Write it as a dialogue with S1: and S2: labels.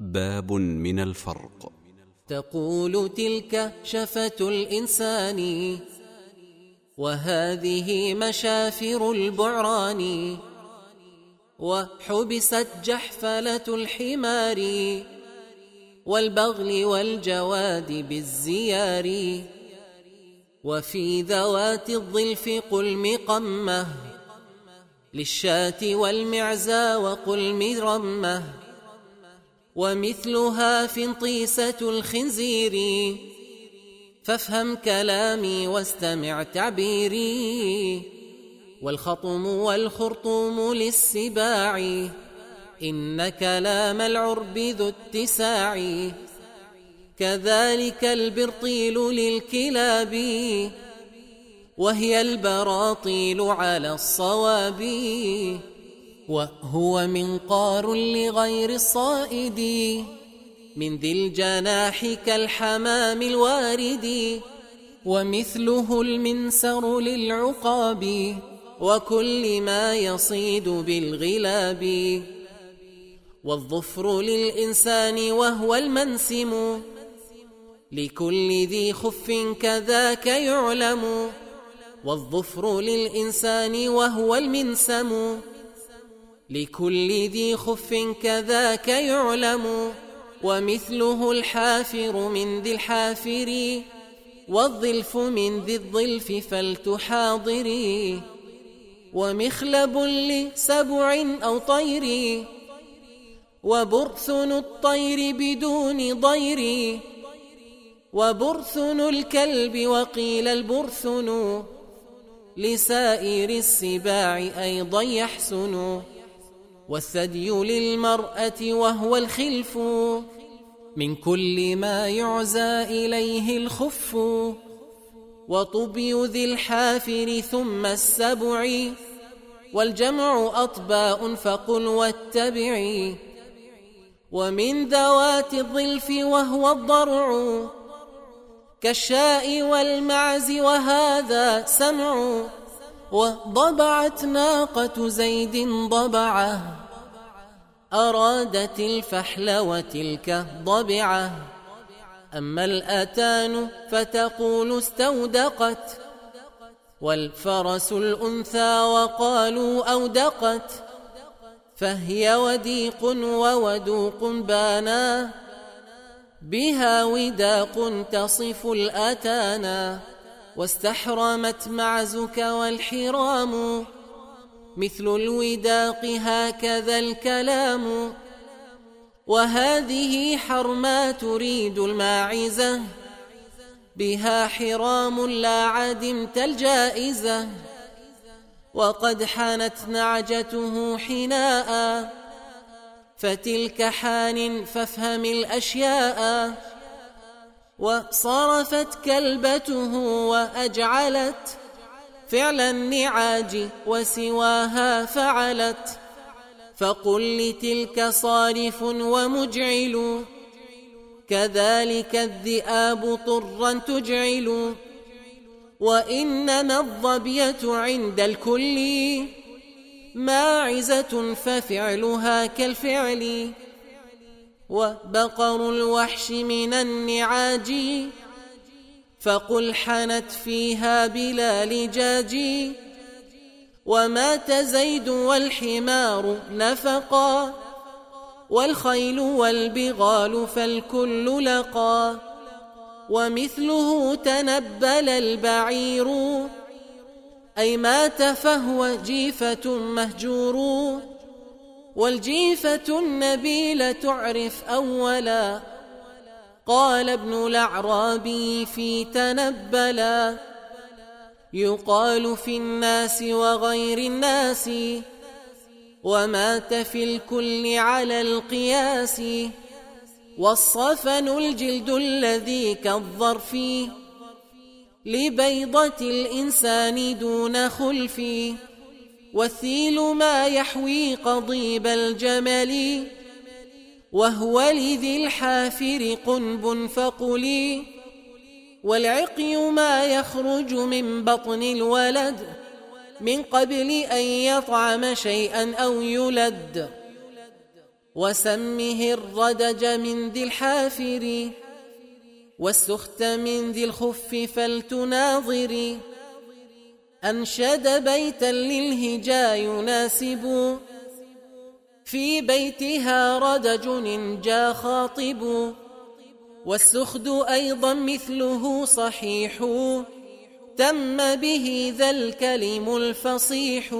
S1: باب من الفرق.
S2: تقول تلك شفة الإنسان وهذه مشافر البعران وحبست جحفلة الحمار والبغل والجواد بالزيار. وفي ذوات الظلف قل مقمة للشاة والمعزى وقل مرمة. ومثلها فنطيسة الخنزير. فافهم كلامي واستمع تعبيري. والخطم والخرطوم للسباع. إن كلام العرب ذو اتساع. كذلك البرطيل للكلاب. وهي البراطيل على الصواب. وهو منقار لغير الصائد من ذي الجناح كالحمام الوارد ومثله المنسر للعقاب وكل ما يصيد بالغلاب. والظفر للإنسان وهو المنسم لكل ذي خف كذاك يعلم. والظفر للإنسان وهو المنسم. لكل ذي خف كذاك يعلم ومثله الحافر من ذي الحافر والظلف من ذي الظلف فلتحاضري ومخلب لسبع أو طير وبرثن الطير بدون ضير وبرثن الكلب وقيل البرثن لسائر السباع أيضا يحسن. والثدي للمرأة وهو الخلف. من كل ما يعزى إليه الخف. وطبي ذي الحافر ثم السبع. والجمع أطباء فقل واتبعي ومن ذوات الظلف وهو الضرع. كالشاء والمعز وهذا سمع. وضبعت ناقة زيد ضبعه أرادت الفحل وتلك ضبعه. أما الأتان فتقول استودقت والفرس الأنثى وقالوا أودقت. فهي وديق وودوق بانا بها وداق تصف الأتانا. واستحرمت معزك والحرام. مثل الوداق هكذا الكلام. وهذه حرما تريد الماعزة. بها حرام لا عدمت الجائزة. وقد حانت نعجته حناء. فتلك حان فافهم الأشياء. وصرفت كلبته وأجعلت فعل النعاج وسواها فعلت. فقل لتلك صارف ومجعل كذلك الذئاب طرا تجعل. وإنما الظبية عند الكل ماعزة ففعلها كالفعل. وبقر الوحش من النعاج. فقل حنت فيها بلا لجاج ومات زيد والحمار نفقا. والخيل والبغال فالكل لقى ومثله تنبل البعير. أي مات فهو جيفة مهجور. والجيفة النبيل تعرف أولا. قال ابن الأعرابي في تنبلا. يقال في الناس وغير الناس. ومات في الكل على القياس. والصفن الجلد الذي كالظرف. لبيضة الإنسان دون خلف. والثيل ما يحوي قضيب الجمل وهو لذي الحافر قنب فقلي والعقي ما يخرج من بطن الولد من قبل أن يطعم شيئا أو يلد وسمه الردج من ذي الحافر والسخت من ذي الخف فلتناظري أنشد بيتا للهجا يناسب. في بيتها ردج جا خاطب. والسخد أيضا مثله صحيح. تم به ذا الكلم الفصيح.